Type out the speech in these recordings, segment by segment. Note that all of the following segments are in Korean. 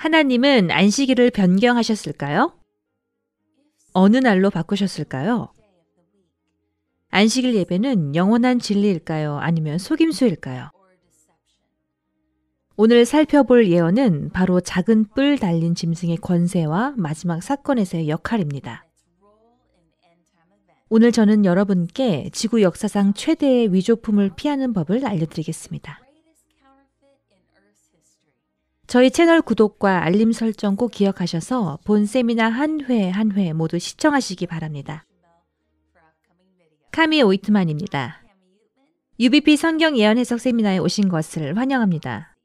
하나님은 안식일을 변경하셨을까요? 어느 날로 바꾸셨을까요? 안식일 예배는 영원한 진리일까요? 아니면 속임수일까요? 오늘 살펴볼 예언은 바로 작은 뿔 달린 짐승의 권세와 마지막 사건에서의 역할입니다. 오늘 저는 여러분께 지구 역사상 최대의 위조품을 피하는 법을 알려드리겠습니다. 저희 채널 구독과 알림 설정 꼭 기억하셔서 본 세미나 한 회 한 회 모두 시청하시기 바랍니다. 카미 오이트만입니다. UBP 성경 예언 해석 세미나에 오신 것을 환영합니다.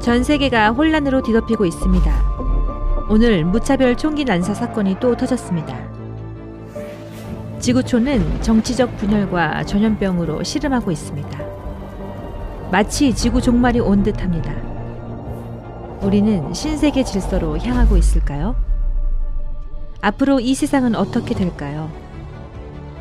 전 세계가 혼란으로 뒤덮이고 있습니다. 오늘 무차별 총기 난사 사건이 또 터졌습니다. 지구촌은 정치적 분열과 전염병으로 시름하고 있습니다. 마치 지구 종말이 온 듯합니다. 우리는 신세계 질서로 향하고 있을까요? 앞으로 이 세상은 어떻게 될까요?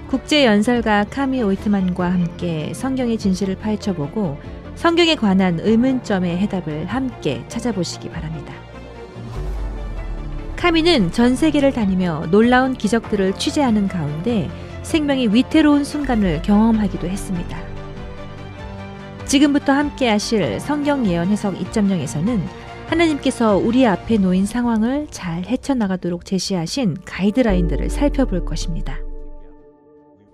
국제 연설가 카미 오이트만과 함께 성경의 진실을 파헤쳐보고 성경에 관한 의문점의 해답을 함께 찾아보시기 바랍니다. 카미는 전 세계를 다니며 놀라운 기적들을 취재하는 가운데 생명이 위태로운 순간을 경험하기도 했습니다. 지금부터 함께 하실 성경 예언 해석 2.0에서는 하나님께서 우리 앞에 놓인 상황을 잘 헤쳐나가도록 제시하신 가이드라인들을 살펴볼 것입니다.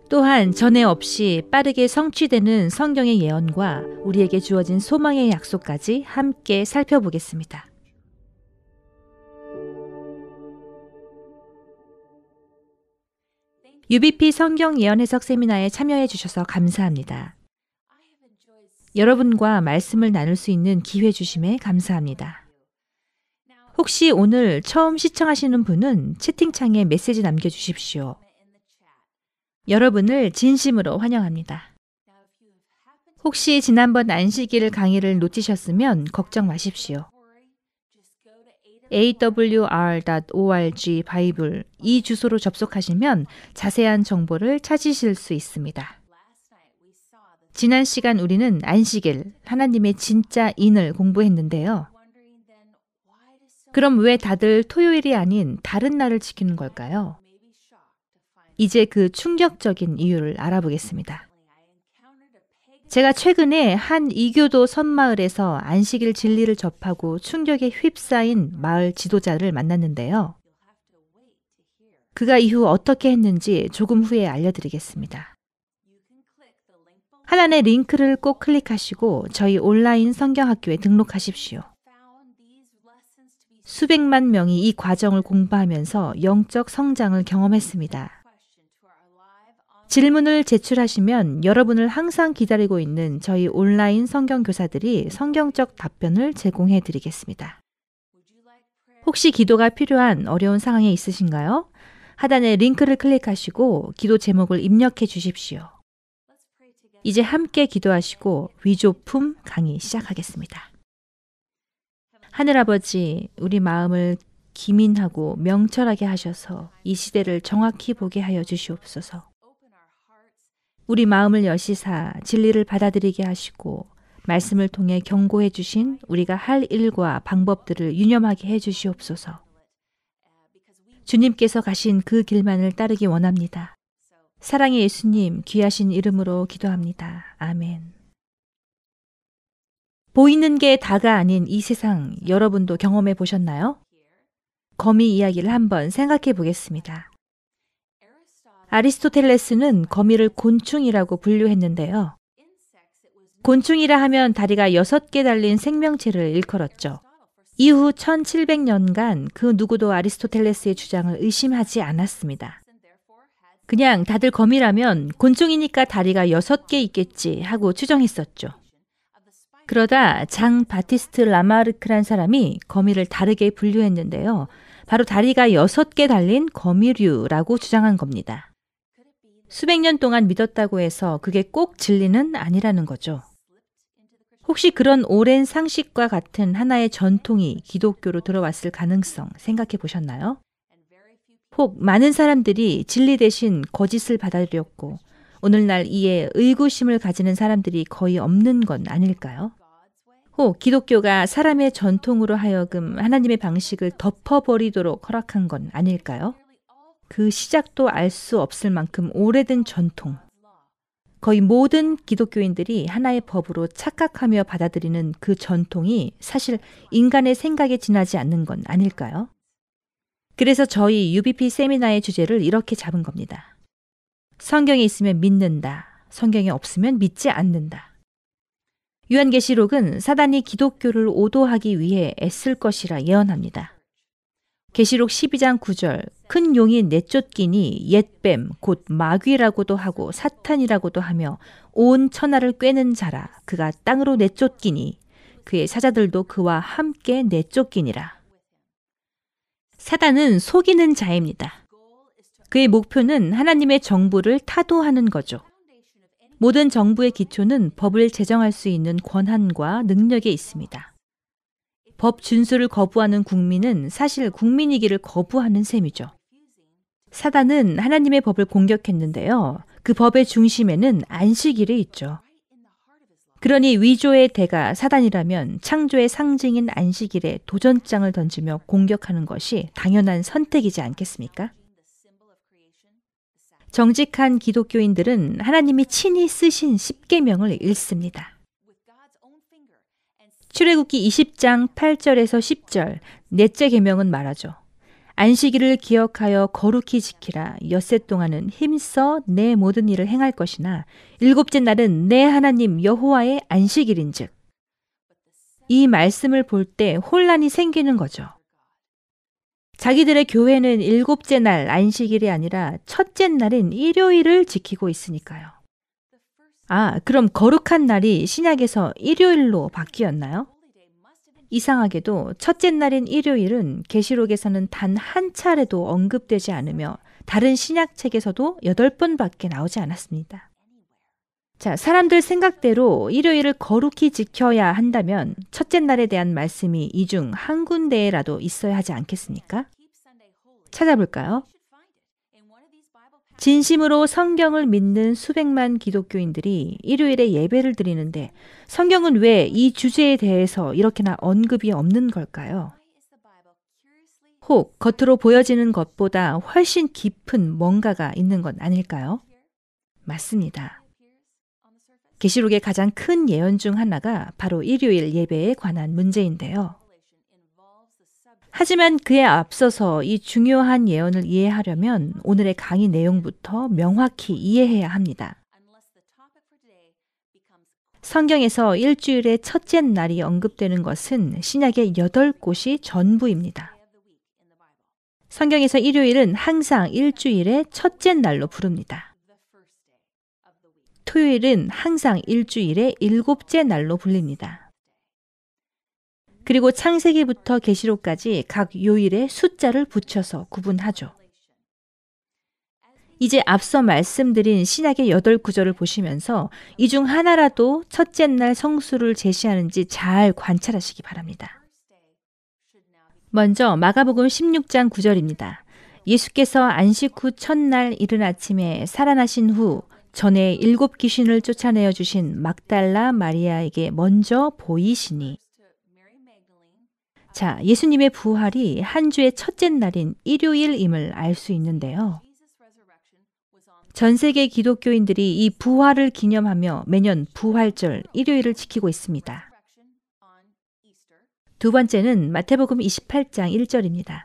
또한 전에 없이 빠르게 성취되는 성경의 예언과 우리에게 주어진 소망의 약속까지 함께 살펴보겠습니다. UBP 성경 예언 해석 세미나에 참여해 주셔서 감사합니다. 여러분과 말씀을 나눌 수 있는 기회 주심에 감사합니다. 혹시 오늘 처음 시청하시는 분은 채팅창에 메시지 남겨 주십시오. 여러분을 진심으로 환영합니다. 혹시 지난번 안식일 강의를 놓치셨으면 걱정 마십시오. awr.org 바이블 이 주소로 접속하시면 자세한 정보를 찾으실 수 있습니다. 지난 시간 우리는 안식일, 하나님의 진짜 인을 공부했는데요. 그럼 왜 다들 토요일이 아닌 다른 날을 지키는 걸까요? 이제 그 충격적인 이유를 알아보겠습니다. 제가 최근에 한 이교도 섬마을에서 안식일 진리를 접하고 충격에 휩싸인 마을 지도자를 만났는데요. 그가 이후 어떻게 했는지 조금 후에 알려드리겠습니다. 하나의 링크를 꼭 클릭하시고 저희 온라인 성경학교에 등록하십시오. 수백만 명이 이 과정을 공부하면서 영적 성장을 경험했습니다. 질문을 제출하시면 여러분을 항상 기다리고 있는 저희 온라인 성경 교사들이 성경적 답변을 제공해 드리겠습니다. 혹시 기도가 필요한 어려운 상황에 있으신가요? 하단에 링크를 클릭하시고 기도 제목을 입력해 주십시오. 이제 함께 기도하시고 위조품 강의 시작하겠습니다. 하늘아버지, 우리 마음을 기민하고 명철하게 하셔서 이 시대를 정확히 보게 하여 주시옵소서. 우리 마음을 여시사 진리를 받아들이게 하시고 말씀을 통해 경고해 주신 우리가 할 일과 방법들을 유념하게 해 주시옵소서. 주님께서 가신 그 길만을 따르기 원합니다. 사랑의 예수님 귀하신 이름으로 기도합니다. 아멘. 보이는 게 다가 아닌 이 세상 여러분도 경험해 보셨나요? 거미 이야기를 한번 생각해 보겠습니다. 아리스토텔레스는 거미를 곤충이라고 분류했는데요. 곤충이라 하면 다리가 6개 달린 생명체를 일컬었죠. 이후 1700년간 그 누구도 아리스토텔레스의 주장을 의심하지 않았습니다. 그냥 다들 거미라면 곤충이니까 다리가 6개 있겠지 하고 추정했었죠. 그러다 장 바티스트 라마르크란 사람이 거미를 다르게 분류했는데요. 바로 다리가 6개 달린 거미류라고 주장한 겁니다. 수백 년 동안 믿었다고 해서 그게 꼭 진리는 아니라는 거죠. 혹시 그런 오랜 상식과 같은 하나의 전통이 기독교로 들어왔을 가능성 생각해 보셨나요? 혹 많은 사람들이 진리 대신 거짓을 받아들였고 오늘날 이에 의구심을 가지는 사람들이 거의 없는 건 아닐까요? 혹 기독교가 사람의 전통으로 하여금 하나님의 방식을 덮어버리도록 허락한 건 아닐까요? 그 시작도 알 수 없을 만큼 오래된 전통. 거의 모든 기독교인들이 하나의 법으로 착각하며 받아들이는 그 전통이 사실 인간의 생각에 지나지 않는 건 아닐까요? 그래서 저희 UBP 세미나의 주제를 이렇게 잡은 겁니다. 성경에 있으면 믿는다. 성경에 없으면 믿지 않는다. 요한계시록은 사단이 기독교를 오도하기 위해 애쓸 것이라 예언합니다. 계시록 12장 9절 큰 용이 내쫓기니 옛뱀 곧 마귀라고도 하고 사탄이라고도 하며 온 천하를 꿰는 자라 그가 땅으로 내쫓기니 그의 사자들도 그와 함께 내쫓기니라. 사단은 속이는 자입니다. 그의 목표는 하나님의 정부를 타도하는 거죠. 모든 정부의 기초는 법을 제정할 수 있는 권한과 능력에 있습니다. 법 준수를 거부하는 국민은 사실 국민이기를 거부하는 셈이죠. 사단은 하나님의 법을 공격했는데요. 그 법의 중심에는 안식일이 있죠. 그러니 위조의 대가 사단이라면 창조의 상징인 안식일에 도전장을 던지며 공격하는 것이 당연한 선택이지 않겠습니까? 정직한 기독교인들은 하나님이 친히 쓰신 십계명을 읽습니다. 출애굽기 20장 8절에서 10절 넷째 계명은 말하죠. 안식일을 기억하여 거룩히 지키라. 엿새 동안은 힘써 내 모든 일을 행할 것이나 일곱째 날은 내 하나님 여호와의 안식일인즉. 이 말씀을 볼 때 혼란이 생기는 거죠. 자기들의 교회는 일곱째 날 안식일이 아니라 첫째 날인 일요일을 지키고 있으니까요. 아, 그럼 거룩한 날이 신약에서 일요일로 바뀌었나요? 이상하게도 첫째 날인 일요일은 계시록에서는 단 한 차례도 언급되지 않으며 다른 신약 책에서도 여덟 번밖에 나오지 않았습니다. 자, 사람들 생각대로 일요일을 거룩히 지켜야 한다면 첫째 날에 대한 말씀이 이 중 한 군데라도 있어야 하지 않겠습니까? 찾아볼까요? 진심으로 성경을 믿는 수백만 기독교인들이 일요일에 예배를 드리는데 성경은 왜 이 주제에 대해서 이렇게나 언급이 없는 걸까요? 혹 겉으로 보여지는 것보다 훨씬 깊은 뭔가가 있는 건 아닐까요? 맞습니다. 계시록의 가장 큰 예언 중 하나가 바로 일요일 예배에 관한 문제인데요. 하지만 그에 앞서서 이 중요한 예언을 이해하려면 오늘의 강의 내용부터 명확히 이해해야 합니다. 성경에서 일주일의 첫째 날이 언급되는 것은 신약의 여덟 곳이 전부입니다. 성경에서 일요일은 항상 일주일의 첫째 날로 부릅니다. 토요일은 항상 일주일의 일곱째 날로 불립니다. 그리고 창세기부터 계시록까지 각 요일에 숫자를 붙여서 구분하죠. 이제 앞서 말씀드린 신약의 여덟 구절을 보시면서 이 중 하나라도 첫째 날 성수를 제시하는지 잘 관찰하시기 바랍니다. 먼저 마가복음 16장 9절입니다. 예수께서 안식 후 첫날 이른 아침에 살아나신 후 전에 일곱 귀신을 쫓아내어 주신 막달라 마리아에게 먼저 보이시니 자, 예수님의 부활이 한 주의 첫째 날인 일요일임을 알 수 있는데요. 전 세계 기독교인들이 이 부활을 기념하며 매년 부활절 일요일을 지키고 있습니다. 두 번째는 마태복음 28장 1절입니다.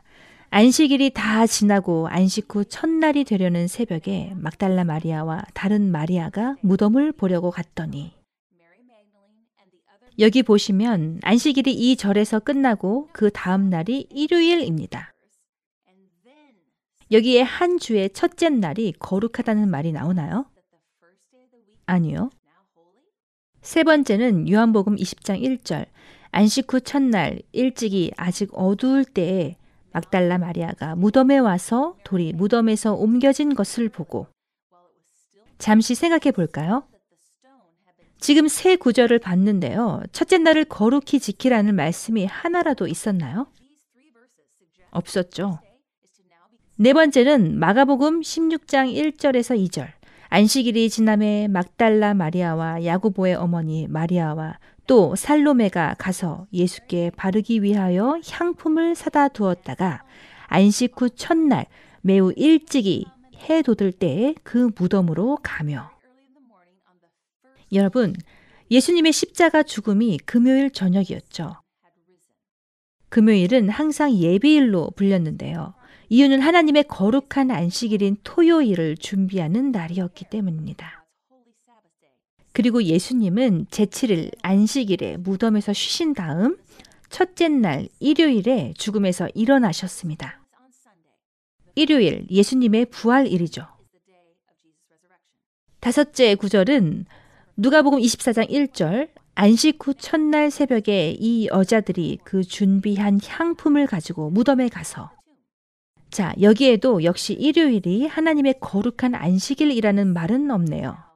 안식일이 다 지나고 안식 후 첫날이 되려는 새벽에 막달라 마리아와 다른 마리아가 무덤을 보려고 갔더니 여기 보시면 안식일이 이 절에서 끝나고 그 다음 날이 일요일입니다. 여기에 한 주의 첫째 날이 거룩하다는 말이 나오나요? 아니요. 세 번째는 요한복음 20장 1절. 안식 후 첫날 일찍이 아직 어두울 때에 막달라 마리아가 무덤에 와서 돌이 무덤에서 옮겨진 것을 보고 잠시 생각해 볼까요? 지금 세 구절을 봤는데요. 첫째 날을 거룩히 지키라는 말씀이 하나라도 있었나요? 없었죠. 네 번째는 마가복음 16장 1절에서 2절. 안식일이 지남에 막달라 마리아와 야구보의 어머니 마리아와 또 살로메가 가서 예수께 바르기 위하여 향품을 사다 두었다가 안식 후 첫날 매우 일찍이 해 돋을 때에 그 무덤으로 가며 여러분 예수님의 십자가 죽음이 금요일 저녁이었죠. 금요일은 항상 예비일로 불렸는데요. 이유는 하나님의 거룩한 안식일인 토요일을 준비하는 날이었기 때문입니다. 그리고 예수님은 제7일 안식일에 무덤에서 쉬신 다음 첫째 날 일요일에 죽음에서 일어나셨습니다. 일요일 예수님의 부활일이죠. 다섯째 구절은 누가복음 24장 1절 안식 후 첫날 새벽에 이 여자들이 그 준비한 향품을 가지고 무덤에 가서 자, 여기에도 역시 일요일이 하나님의 거룩한 안식일이라는 말은 없네요.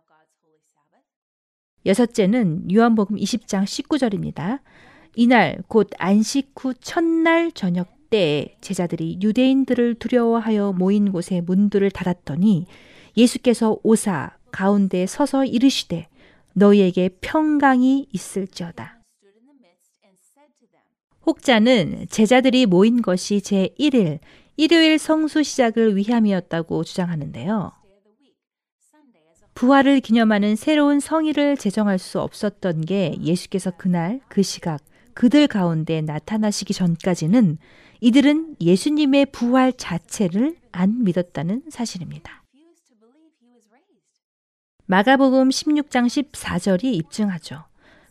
여섯째는 요한복음 20장 19절입니다. 이날 곧 안식 후 첫날 저녁 때 제자들이 유대인들을 두려워하여 모인 곳에 문들을 닫았더니 예수께서 오사 가운데 서서 이르시되 너희에게 평강이 있을지어다. 혹자는 제자들이 모인 것이 제1일 일요일 성수 시작을 위함이었다고 주장하는데요. 부활을 기념하는 새로운 성의를 제정할 수 없었던 게 예수께서 그날 그 시각 그들 가운데 나타나시기 전까지는 이들은 예수님의 부활 자체를 안 믿었다는 사실입니다. 마가복음 16장 14절이 입증하죠.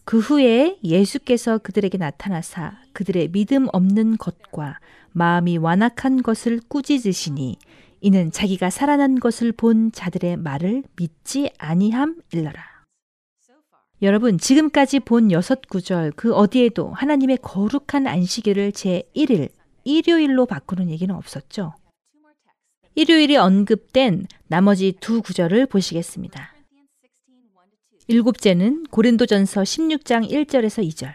그 후에 예수께서 그들에게 나타나사 그들의 믿음 없는 것과 마음이 완악한 것을 꾸짖으시니 이는 자기가 살아난 것을 본 자들의 말을 믿지 아니함 일러라. 여러분, 지금까지 본 여섯 구절 그 어디에도 하나님의 거룩한 안식일을 제1일, 일요일로 바꾸는 얘기는 없었죠. 일요일이 언급된 나머지 두 구절을 보시겠습니다. 일곱째는 고린도전서 16장 1절에서 2절.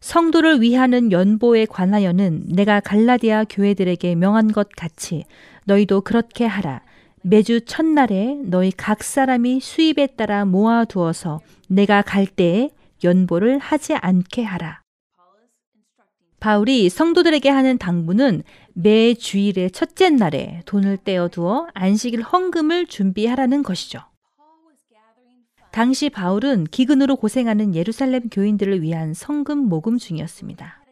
성도를 위하는 연보에 관하여는 내가 갈라디아 교회들에게 명한 것 같이 너희도 그렇게 하라. 매주 첫날에 너희 각 사람이 수입에 따라 모아두어서 내가 갈 때에 연보를 하지 않게 하라. 바울이 성도들에게 하는 당부는 매 주일의 첫째 날에 돈을 떼어두어 안식일 헌금을 준비하라는 것이죠. 당시 바울은 기근으로 고생하는 예루살렘 교인들을 위한 성금 모금 중이었습니다.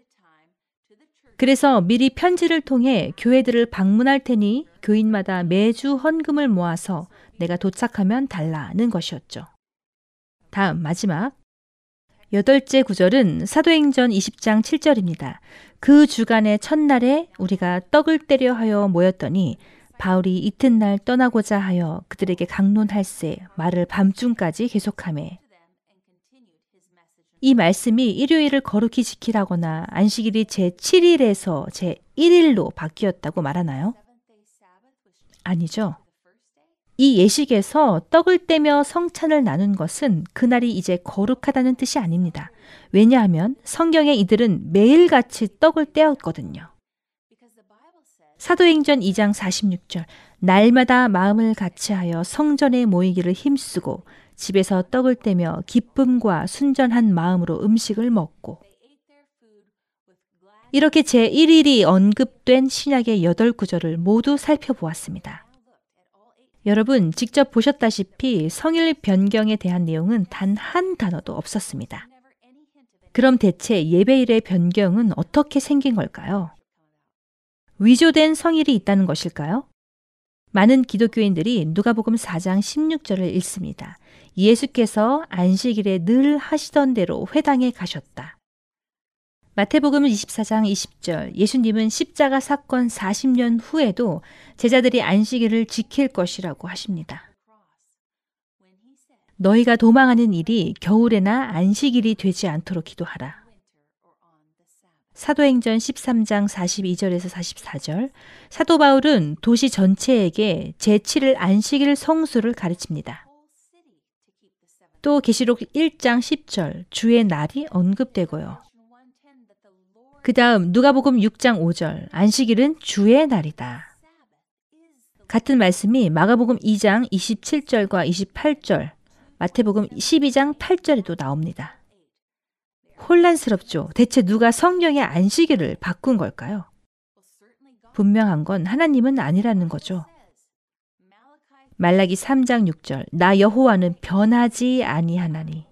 그래서 미리 편지를 통해 교회들을 방문할 테니 교인마다 매주 헌금을 모아서 내가 도착하면 달라는 것이었죠. 다음 마지막 여덟째 구절은 사도행전 20장 7절입니다. 그 주간의 첫날에 우리가 떡을 때려 하여 모였더니 바울이 이튿날 떠나고자 하여 그들에게 강론할세 말을 밤중까지 계속하매 이 말씀이 일요일을 거룩히 지키라거나 안식일이 제7일에서 제1일로 바뀌었다고 말하나요? 아니죠. 이 예식에서 떡을 떼며 성찬을 나눈 것은 그날이 이제 거룩하다는 뜻이 아닙니다. 왜냐하면 성경에 이들은 매일같이 떡을 떼었거든요. 사도행전 2장 46절 날마다 마음을 같이하여 성전에 모이기를 힘쓰고 집에서 떡을 떼며 기쁨과 순전한 마음으로 음식을 먹고 이렇게 제1일이 언급된 신약의 여덟 구절을 모두 살펴보았습니다. 여러분 직접 보셨다시피 성일 변경에 대한 내용은 단 한 단어도 없었습니다. 그럼 대체 예배일의 변경은 어떻게 생긴 걸까요? 위조된 성일이 있다는 것일까요? 많은 기독교인들이 누가복음 4장 16절을 읽습니다. 예수께서 안식일에 늘 하시던 대로 회당에 가셨다. 마태복음 24장 20절 예수님은 십자가 사건 40년 후에도 제자들이 안식일을 지킬 것이라고 하십니다. 너희가 도망하는 일이 겨울에나 안식일이 되지 않도록 기도하라. 사도행전 13장 42절에서 44절 사도 바울은 도시 전체에게 제7일 안식일 성수를 가르칩니다. 또 계시록 1장 10절 주의 날이 언급되고요. 그 다음 누가복음 6장 5절 안식일은 주의 날이다. 같은 말씀이 마가복음 2장 27절과 28절, 마태복음 12장 8절에도 나옵니다. 혼란스럽죠. 대체 누가 성경의 안식일을 바꾼 걸까요? 분명한 건 하나님은 아니라는 거죠. 말라기 3장 6절 나 여호와는 변하지 아니하나니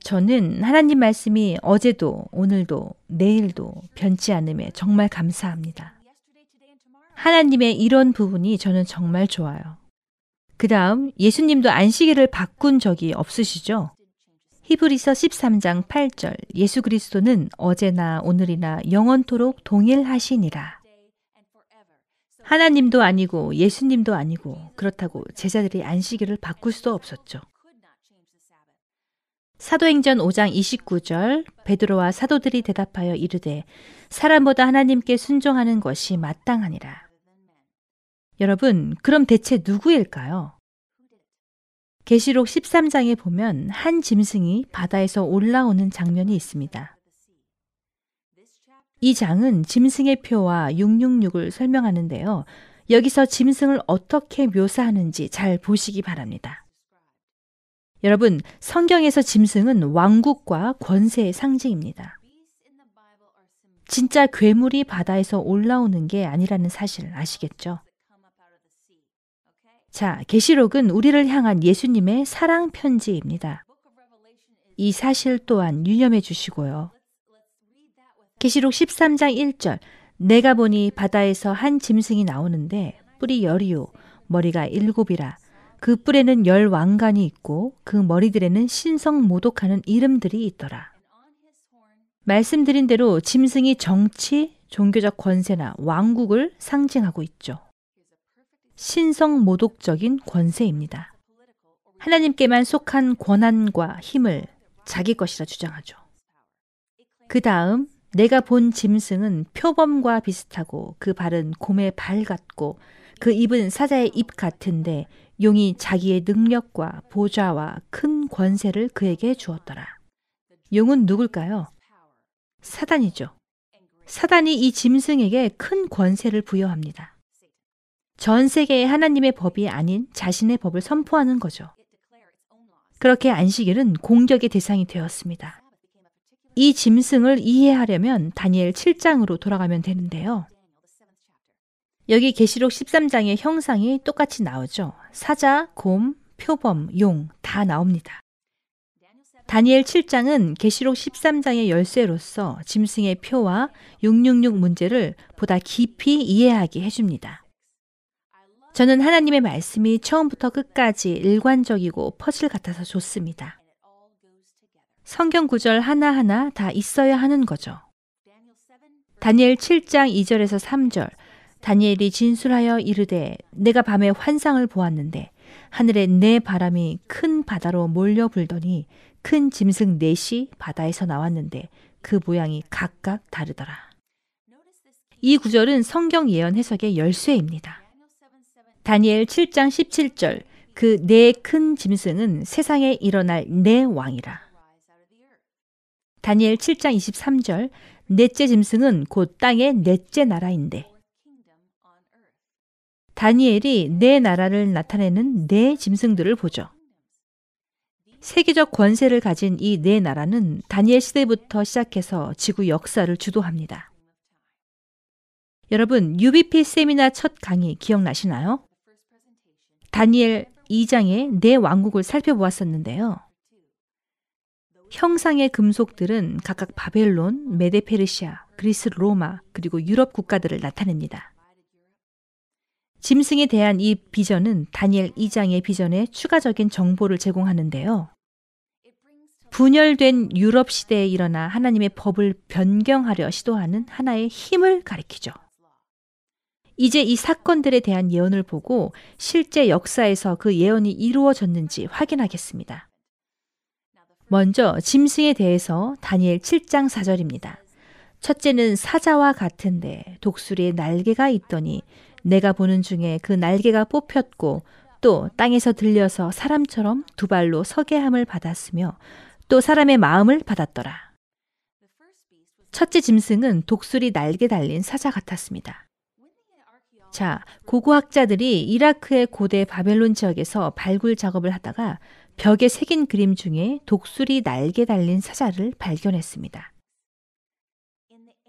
저는 하나님 말씀이 어제도 오늘도 내일도 변치 않음에 정말 감사합니다. 하나님의 이런 부분이 저는 정말 좋아요. 그 다음 예수님도 안식일을 바꾼 적이 없으시죠? 히브리서 13장 8절 예수 그리스도는 어제나 오늘이나 영원토록 동일하시니라. 하나님도 아니고 예수님도 아니고 그렇다고 제자들이 안식일을 바꿀 수도 없었죠. 사도행전 5장 29절 베드로와 사도들이 대답하여 이르되 사람보다 하나님께 순종하는 것이 마땅하니라. 여러분, 그럼 대체 누구일까요? 계시록 13장에 보면 한 짐승이 바다에서 올라오는 장면이 있습니다. 이 장은 짐승의 표와 666을 설명하는데요. 여기서 짐승을 어떻게 묘사하는지 잘 보시기 바랍니다. 여러분, 성경에서 짐승은 왕국과 권세의 상징입니다. 진짜 괴물이 바다에서 올라오는 게 아니라는 사실 아시겠죠? 자, 계시록은 우리를 향한 예수님의 사랑 편지입니다. 이 사실 또한 유념해 주시고요. 계시록 13장 1절 내가 보니 바다에서 한 짐승이 나오는데 뿔이 열이요 머리가 일곱이라 그 뿔에는 열 왕관이 있고 그 머리들에는 신성 모독하는 이름들이 있더라. 말씀드린 대로 짐승이 정치, 종교적 권세나 왕국을 상징하고 있죠. 신성 모독적인 권세입니다. 하나님께만 속한 권한과 힘을 자기 것이라 주장하죠. 그 다음 내가 본 짐승은 표범과 비슷하고 그 발은 곰의 발 같고 그 입은 사자의 입 같은데 용이 자기의 능력과 보좌와 큰 권세를 그에게 주었더라. 용은 누굴까요? 사단이죠. 사단이 이 짐승에게 큰 권세를 부여합니다. 전 세계의 하나님의 법이 아닌 자신의 법을 선포하는 거죠. 그렇게 안식일은 공격의 대상이 되었습니다. 이 짐승을 이해하려면 다니엘 7장으로 돌아가면 되는데요. 여기 계시록 13장의 형상이 똑같이 나오죠. 사자, 곰, 표범, 용 다 나옵니다. 다니엘 7장은 계시록 13장의 열쇠로서 짐승의 표와 666 문제를 보다 깊이 이해하게 해줍니다. 저는 하나님의 말씀이 처음부터 끝까지 일관적이고 퍼즐 같아서 좋습니다. 성경 구절 하나하나 다 있어야 하는 거죠. 다니엘 7장 2절에서 3절 다니엘이 진술하여 이르되 내가 밤에 환상을 보았는데 하늘에 내 바람이 큰 바다로 몰려 불더니 큰 짐승 넷이 바다에서 나왔는데 그 모양이 각각 다르더라. 이 구절은 성경 예언 해석의 열쇠입니다. 다니엘 7장 17절 그 네 큰 짐승은 세상에 일어날 내 왕이라. 다니엘 7장 23절 넷째 짐승은 곧 땅의 넷째 나라인데 다니엘이 네 나라를 나타내는 네 짐승들을 보죠. 세계적 권세를 가진 이 네 나라는 다니엘 시대부터 시작해서 지구 역사를 주도합니다. 여러분, UBP 세미나 첫 강의 기억나시나요? 다니엘 2장의 네 왕국을 살펴보았었는데요. 형상의 금속들은 각각 바벨론, 메데페르시아, 그리스 로마, 그리고 유럽 국가들을 나타냅니다. 짐승에 대한 이 비전은 다니엘 2장의 비전에 추가적인 정보를 제공하는데요. 분열된 유럽 시대에 일어나 하나님의 법을 변경하려 시도하는 하나의 힘을 가리키죠. 이제 이 사건들에 대한 예언을 보고 실제 역사에서 그 예언이 이루어졌는지 확인하겠습니다. 먼저 짐승에 대해서 다니엘 7장 4절입니다. 첫째는 사자와 같은데 독수리에 날개가 있더니 내가 보는 중에 그 날개가 뽑혔고 또 땅에서 들려서 사람처럼 두 발로 서게 함을 받았으며 또 사람의 마음을 받았더라. 첫째 짐승은 독수리 날개 달린 사자 같았습니다. 자, 고고학자들이 이라크의 고대 바벨론 지역에서 발굴 작업을 하다가 벽에 새긴 그림 중에 독수리 날개 달린 사자를 발견했습니다.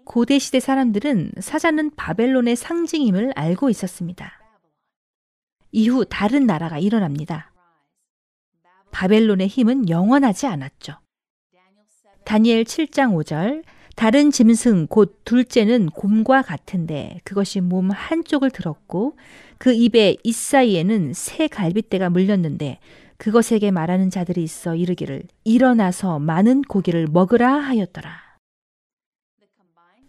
고대 시대 사람들은 사자는 바벨론의 상징임을 알고 있었습니다. 이후 다른 나라가 일어납니다. 바벨론의 힘은 영원하지 않았죠. 다니엘 7장 5절 다른 짐승 곧 둘째는 곰과 같은데 그것이 몸 한쪽을 들었고 그 입에 이사이에는 새 갈빗대가 물렸는데 그것에게 말하는 자들이 있어 이르기를 일어나서 많은 고기를 먹으라 하였더라.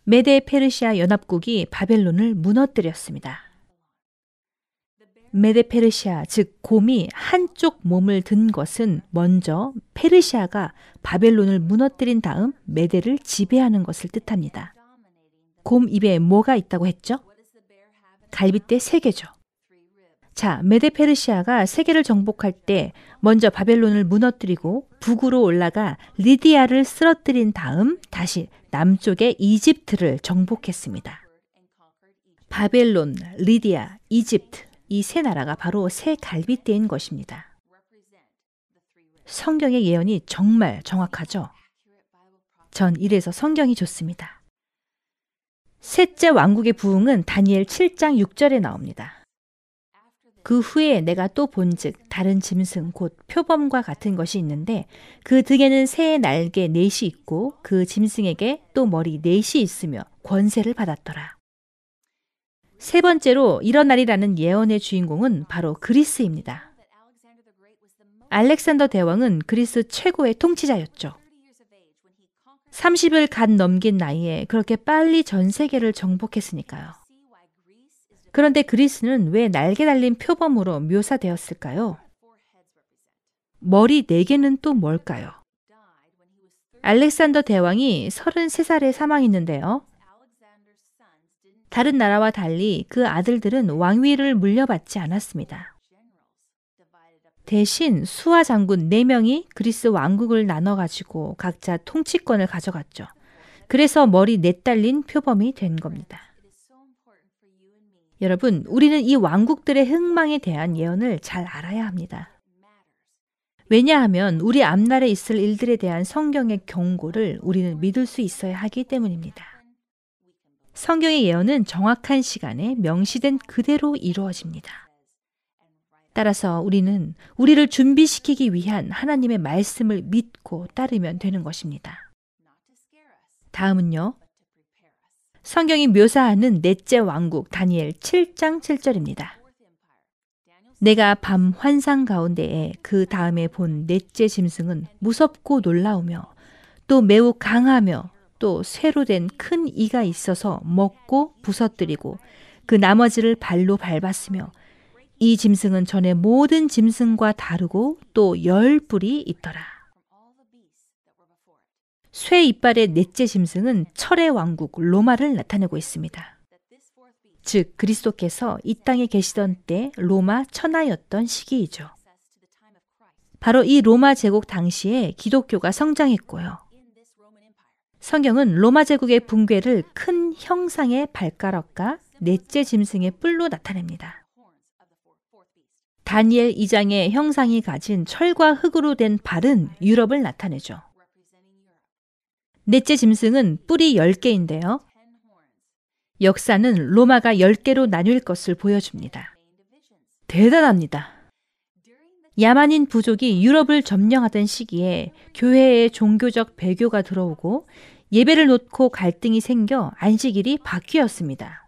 메데 페르시아 연합국이 바벨론을 무너뜨렸습니다. 메데 페르시아, 즉 곰이 한쪽 몸을 든 것은 먼저 페르시아가 바벨론을 무너뜨린 다음 메데를 지배하는 것을 뜻합니다. 곰 입에 뭐가 있다고 했죠? 갈빗대 세 개죠. 자, 메데 페르시아가 세계를 정복할 때 먼저 바벨론을 무너뜨리고 북으로 올라가 리디아를 쓰러뜨린 다음 다시 남쪽의 이집트를 정복했습니다. 바벨론, 리디아, 이집트 이 세 나라가 바로 새 갈빗대인 것입니다. 성경의 예언이 정말 정확하죠? 전 이래서 성경이 좋습니다. 셋째 왕국의 부흥은 다니엘 7장 6절에 나옵니다. 그 후에 내가 또 본즉 다른 짐승 곧 표범과 같은 것이 있는데 그 등에는 새의 날개 넷이 있고 그 짐승에게 또 머리 넷이 있으며 권세를 받았더라. 세 번째로 일어나리라는 예언의 주인공은 바로 그리스입니다. 알렉산더 대왕은 그리스 최고의 통치자였죠. 30을 간 넘긴 나이에 그렇게 빨리 전 세계를 정복했으니까요. 그런데 그리스는 왜 날개 달린 표범으로 묘사되었을까요? 머리 4개는 또 뭘까요? 알렉산더 대왕이 33살에 사망했는데요. 다른 나라와 달리 그 아들들은 왕위를 물려받지 않았습니다. 대신 수하 장군 4명이 그리스 왕국을 나눠 가지고 각자 통치권을 가져갔죠. 그래서 머리 넷 달린 표범이 된 겁니다. 여러분, 우리는 이 왕국들의 흥망에 대한 예언을 잘 알아야 합니다. 왜냐하면 우리 앞날에 있을 일들에 대한 성경의 경고를 우리는 믿을 수 있어야 하기 때문입니다. 성경의 예언은 정확한 시간에 명시된 그대로 이루어집니다. 따라서 우리는 우리를 준비시키기 위한 하나님의 말씀을 믿고 따르면 되는 것입니다. 다음은요. 성경이 묘사하는 넷째 왕국 다니엘 7장 7절입니다. 내가 밤 환상 가운데에 그 다음에 본 넷째 짐승은 무섭고 놀라우며 또 매우 강하며 또 쇠로 된 큰 이가 있어서 먹고 부서뜨리고 그 나머지를 발로 밟았으며 이 짐승은 전에 모든 짐승과 다르고 또 열 뿔이 있더라. 쇠 이빨의 넷째 짐승은 철의 왕국 로마를 나타내고 있습니다. 즉 그리스도께서 이 땅에 계시던 때 로마 천하였던 시기이죠. 바로 이 로마 제국 당시에 기독교가 성장했고요. 성경은 로마 제국의 붕괴를 큰 형상의 발가락과 넷째 짐승의 뿔로 나타냅니다. 다니엘 2장의 형상이 가진 철과 흙으로 된 발은 유럽을 나타내죠. 넷째 짐승은 뿔이 10개인데요. 역사는 로마가 10개로 나뉠 것을 보여줍니다. 대단합니다. 야만인 부족이 유럽을 점령하던 시기에 교회에 종교적 배교가 들어오고 예배를 놓고 갈등이 생겨 안식일이 바뀌었습니다.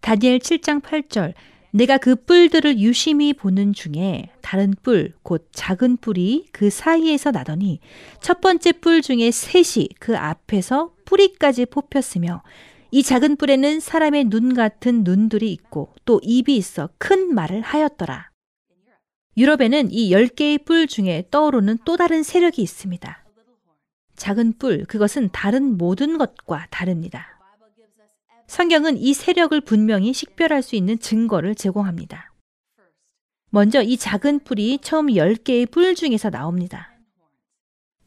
다니엘 7장 8절 내가 그 뿔들을 유심히 보는 중에 다른 뿔, 곧 작은 뿔이 그 사이에서 나더니 첫 번째 뿔 중에 셋이 그 앞에서 뿌리까지 뽑혔으며 이 작은 뿔에는 사람의 눈 같은 눈들이 있고 또 입이 있어 큰 말을 하였더라. 유럽에는 이 10개의 뿔 중에 떠오르는 또 다른 세력이 있습니다. 작은 뿔, 그것은 다른 모든 것과 다릅니다. 성경은 이 세력을 분명히 식별할 수 있는 증거를 제공합니다. 먼저 이 작은 뿔이 처음 10개의 뿔 중에서 나옵니다.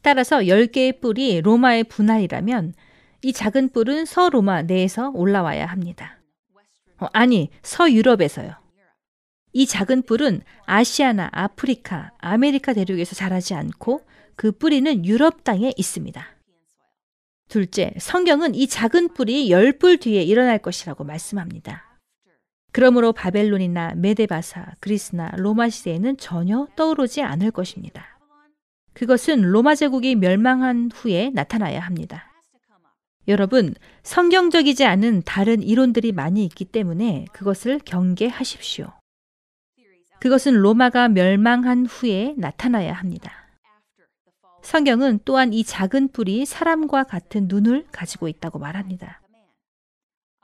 따라서 10개의 뿔이 로마의 분할이라면 이 작은 뿔은 서로마 내에서 올라와야 합니다. 어, 아니, 서유럽에서요. 이 작은 뿔은 아시아나 아프리카, 아메리카 대륙에서 자라지 않고 그 뿌리는 유럽 땅에 있습니다. 둘째, 성경은 이 작은 뿔이 열 뿔 뒤에 일어날 것이라고 말씀합니다. 그러므로 바벨론이나 메데 바사, 그리스나 로마 시대에는 전혀 떠오르지 않을 것입니다. 그것은 로마 제국이 멸망한 후에 나타나야 합니다. 여러분, 성경적이지 않은 다른 이론들이 많이 있기 때문에 그것을 경계하십시오. 그것은 로마가 멸망한 후에 나타나야 합니다. 성경은 또한 이 작은 뿔이 사람과 같은 눈을 가지고 있다고 말합니다.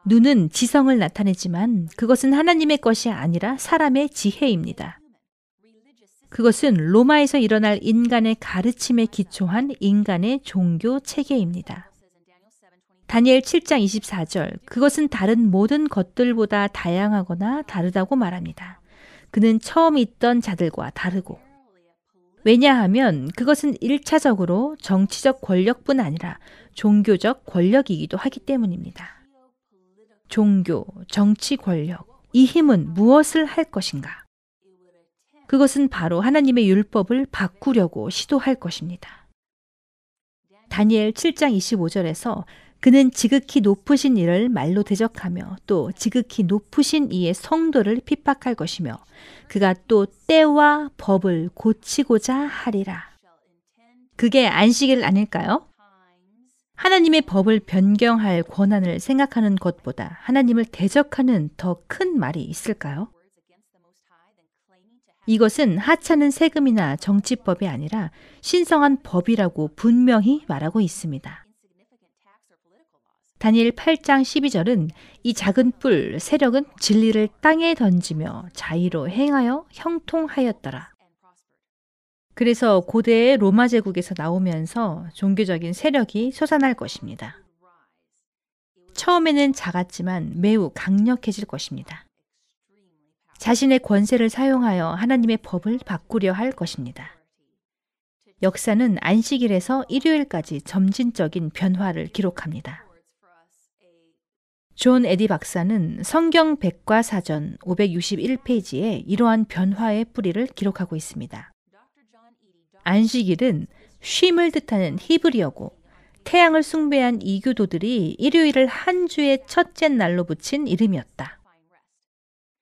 눈은 지성을 나타내지만 그것은 하나님의 것이 아니라 사람의 지혜입니다. 그것은 로마에서 일어날 인간의 가르침에 기초한 인간의 종교 체계입니다. 다니엘 7장 24절, 그것은 다른 모든 것들보다 다양하거나 다르다고 말합니다. 그는 처음 있던 자들과 다르고, 왜냐하면 그것은 1차적으로 정치적 권력뿐 아니라 종교적 권력이기도 하기 때문입니다. 종교, 정치 권력, 이 힘은 무엇을 할 것인가? 그것은 바로 하나님의 율법을 바꾸려고 시도할 것입니다. 다니엘 7장 25절에서 그는 지극히 높으신 이를 말로 대적하며 또 지극히 높으신 이의 성도를 핍박할 것이며 그가 또 때와 법을 고치고자 하리라. 그게 안식일 아닐까요? 하나님의 법을 변경할 권한을 생각하는 것보다 하나님을 대적하는 더 큰 말이 있을까요? 이것은 하찮은 세금이나 정치법이 아니라 신성한 법이라고 분명히 말하고 있습니다. 다니엘 8장 12절은 이 작은 뿔 세력은 진리를 땅에 던지며 자의로 행하여 형통하였더라. 그래서 고대의 로마 제국에서 나오면서 종교적인 세력이 솟아날 것입니다. 처음에는 작았지만 매우 강력해질 것입니다. 자신의 권세를 사용하여 하나님의 법을 바꾸려 할 것입니다. 역사는 안식일에서 일요일까지 점진적인 변화를 기록합니다. 존 에디 박사는 성경 백과사전 561페이지에 이러한 변화의 뿌리를 기록하고 있습니다. 안식일은 쉼을 뜻하는 히브리어고 태양을 숭배한 이교도들이 일요일을 한 주의 첫째 날로 붙인 이름이었다.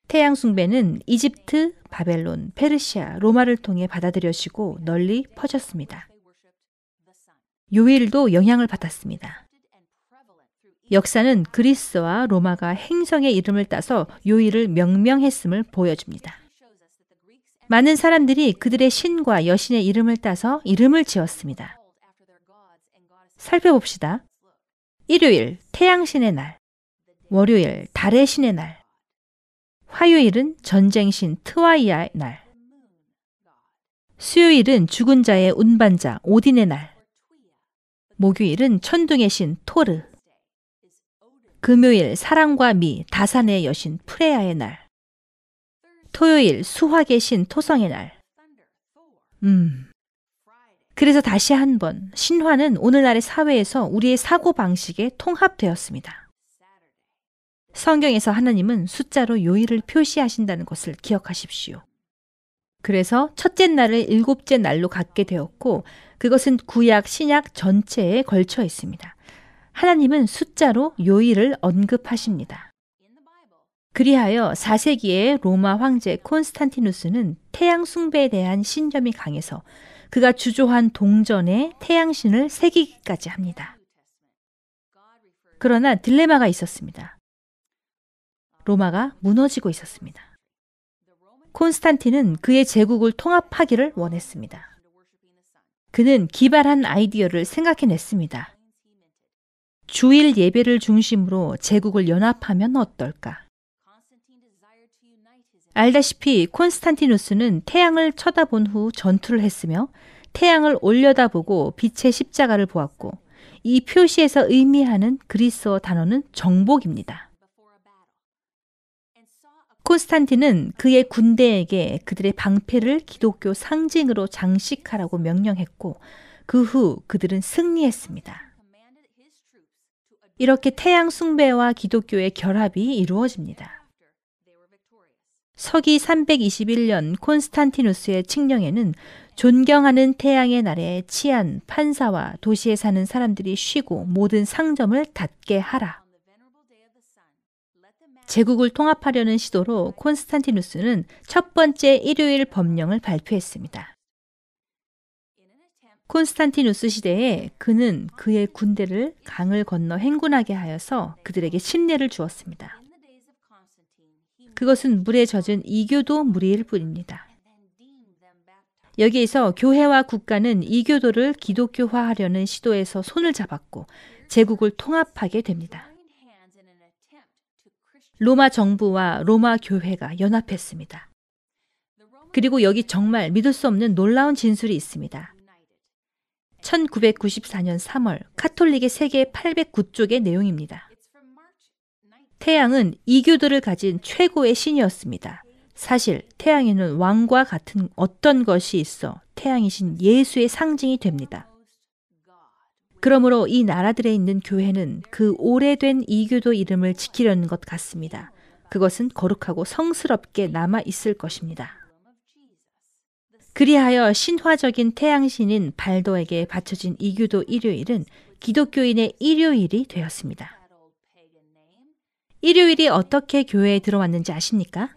태양 숭배는 이집트, 바벨론, 페르시아, 로마를 통해 받아들여지고 널리 퍼졌습니다. 요일도 영향을 받았습니다. 역사는 그리스와 로마가 행성의 이름을 따서 요일을 명명했음을 보여줍니다. 많은 사람들이 그들의 신과 여신의 이름을 따서 이름을 지었습니다. 살펴봅시다. 일요일, 태양신의 날. 월요일, 달의 신의 날. 화요일은 전쟁신 트와이아의 날. 수요일은 죽은 자의 운반자 오딘의 날. 목요일은 천둥의 신 토르. 금요일 사랑과 미 다산의 여신 프레야의 날. 토요일 수학의 신 토성의 날. 음. 그래서 다시 한번 신화는 오늘날의 사회에서 우리의 사고 방식에 통합되었습니다. 성경에서 하나님은 숫자로 요일을 표시하신다는 것을 기억하십시오. 그래서 첫째 날을 일곱째 날로 갖게 되었고 그것은 구약, 신약 전체에 걸쳐 있습니다. 하나님은 숫자로 요일을 언급하십니다. 그리하여 4세기의 로마 황제 콘스탄티누스는 태양 숭배에 대한 신념이 강해서 그가 주조한 동전에 태양신을 새기기까지 합니다. 그러나 딜레마가 있었습니다. 로마가 무너지고 있었습니다. 콘스탄틴은 그의 제국을 통합하기를 원했습니다. 그는 기발한 아이디어를 생각해냈습니다. 주일 예배를 중심으로 제국을 연합하면 어떨까? 알다시피 콘스탄티누스는 태양을 쳐다본 후 전투를 했으며 태양을 올려다보고 빛의 십자가를 보았고 이 표시에서 의미하는 그리스어 단어는 정복입니다. 콘스탄틴은 그의 군대에게 그들의 방패를 기독교 상징으로 장식하라고 명령했고 그 후 그들은 승리했습니다. 이렇게 태양 숭배와 기독교의 결합이 이루어집니다. 서기 321년 콘스탄티누스의 칙령에는 존경하는 태양의 날에 치안, 판사와 도시에 사는 사람들이 쉬고 모든 상점을 닫게 하라. 제국을 통합하려는 시도로 콘스탄티누스는 첫 번째 일요일 법령을 발표했습니다. 콘스탄티누스 시대에 그는 그의 군대를 강을 건너 행군하게 하여서 그들에게 신뢰를 주었습니다. 그것은 물에 젖은 이교도 무리일 뿐입니다. 여기에서 교회와 국가는 이교도를 기독교화하려는 시도에서 손을 잡았고 제국을 통합하게 됩니다. 로마 정부와 로마 교회가 연합했습니다. 그리고 여기 정말 믿을 수 없는 놀라운 진술이 있습니다. 1994년 3월 카톨릭의 세계 809쪽의 내용입니다. 태양은 이교도를 가진 최고의 신이었습니다. 사실 태양에는 왕과 같은 어떤 것이 있어 태양이신 예수의 상징이 됩니다. 그러므로 이 나라들에 있는 교회는 그 오래된 이교도 이름을 지키려는 것 같습니다. 그것은 거룩하고 성스럽게 남아 있을 것입니다. 그리하여 신화적인 태양신인 발도에게 바쳐진 이교도 일요일은 기독교인의 일요일이 되었습니다. 일요일이 어떻게 교회에 들어왔는지 아십니까?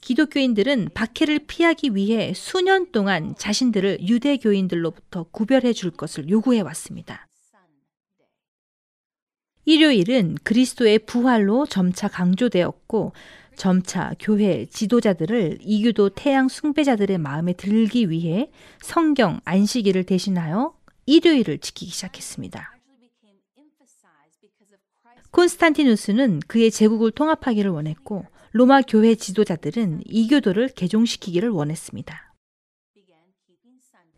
기독교인들은 박해를 피하기 위해 수년 동안 자신들을 유대교인들로부터 구별해 줄 것을 요구해 왔습니다. 일요일은 그리스도의 부활로 점차 강조되었고 점차 교회 지도자들을 이교도 태양 숭배자들의 마음에 들기 위해 성경 안식일을 대신하여 일요일을 지키기 시작했습니다. 콘스탄티누스는 그의 제국을 통합하기를 원했고 로마 교회 지도자들은 이교도를 개종시키기를 원했습니다.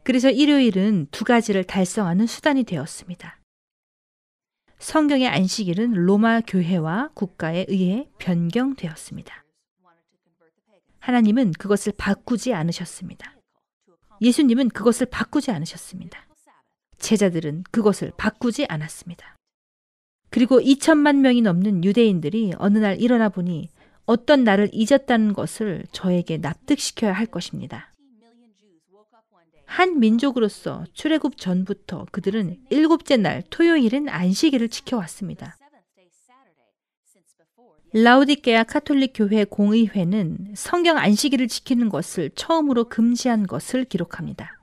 그래서 일요일은 두 가지를 달성하는 수단이 되었습니다. 성경의 안식일은 로마 교회와 국가에 의해 변경되었습니다. 하나님은 그것을 바꾸지 않으셨습니다. 예수님은 그것을 바꾸지 않으셨습니다. 제자들은 그것을 바꾸지 않았습니다. 그리고 2천만 명이 넘는 유대인들이 어느 날 일어나 보니 어떤 나를 잊었다는 것을 저에게 납득시켜야 할 것입니다. 한 민족으로서 출애굽 전부터 그들은 일곱째 날 토요일은 안식일을 지켜왔습니다. 라우디케아 카톨릭 교회 공의회는 성경 안식일을 지키는 것을 처음으로 금지한 것을 기록합니다.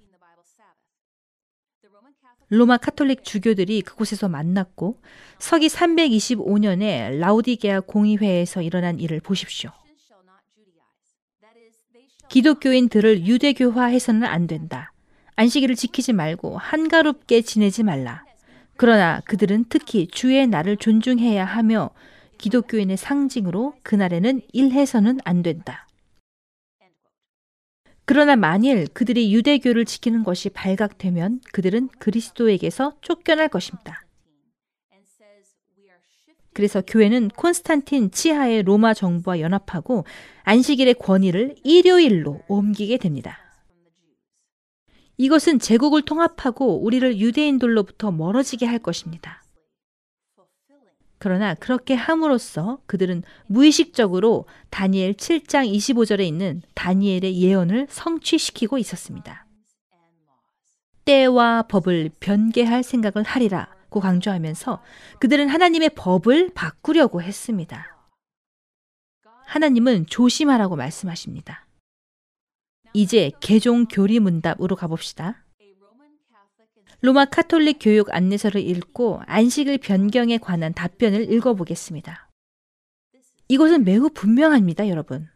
로마 카톨릭 주교들이 그곳에서 만났고 서기 325년에 라우디게아 공의회에서 일어난 일을 보십시오. 기독교인들을 유대교화해서는 안 된다. 안식일을 지키지 말고 한가롭게 지내지 말라. 그러나 그들은 특히 주의 날을 존중해야 하며 기독교인의 상징으로 그날에는 일해서는 안 된다. 그러나 만일 그들이 유대교를 지키는 것이 발각되면 그들은 그리스도에게서 쫓겨날 것입니다. 그래서 교회는 콘스탄틴 치하의 로마 정부와 연합하고 안식일의 권위를 일요일로 옮기게 됩니다. 이것은 제국을 통합하고 우리를 유대인들로부터 멀어지게 할 것입니다. 그러나 그렇게 함으로써 그들은 무의식적으로 다니엘 7장 25절에 있는 다니엘의 예언을 성취시키고 있었습니다. 때와 법을 변개할 생각을 하리라고 강조하면서 그들은 하나님의 법을 바꾸려고 했습니다. 하나님은 조심하라고 말씀하십니다. 이제 개종 교리 문답으로 가봅시다. 로마 카톨릭 교육 안내서를 읽고 안식일 변경에 관한 답변을 읽어보겠습니다. 이것은 매우 분명합니다, 여러분.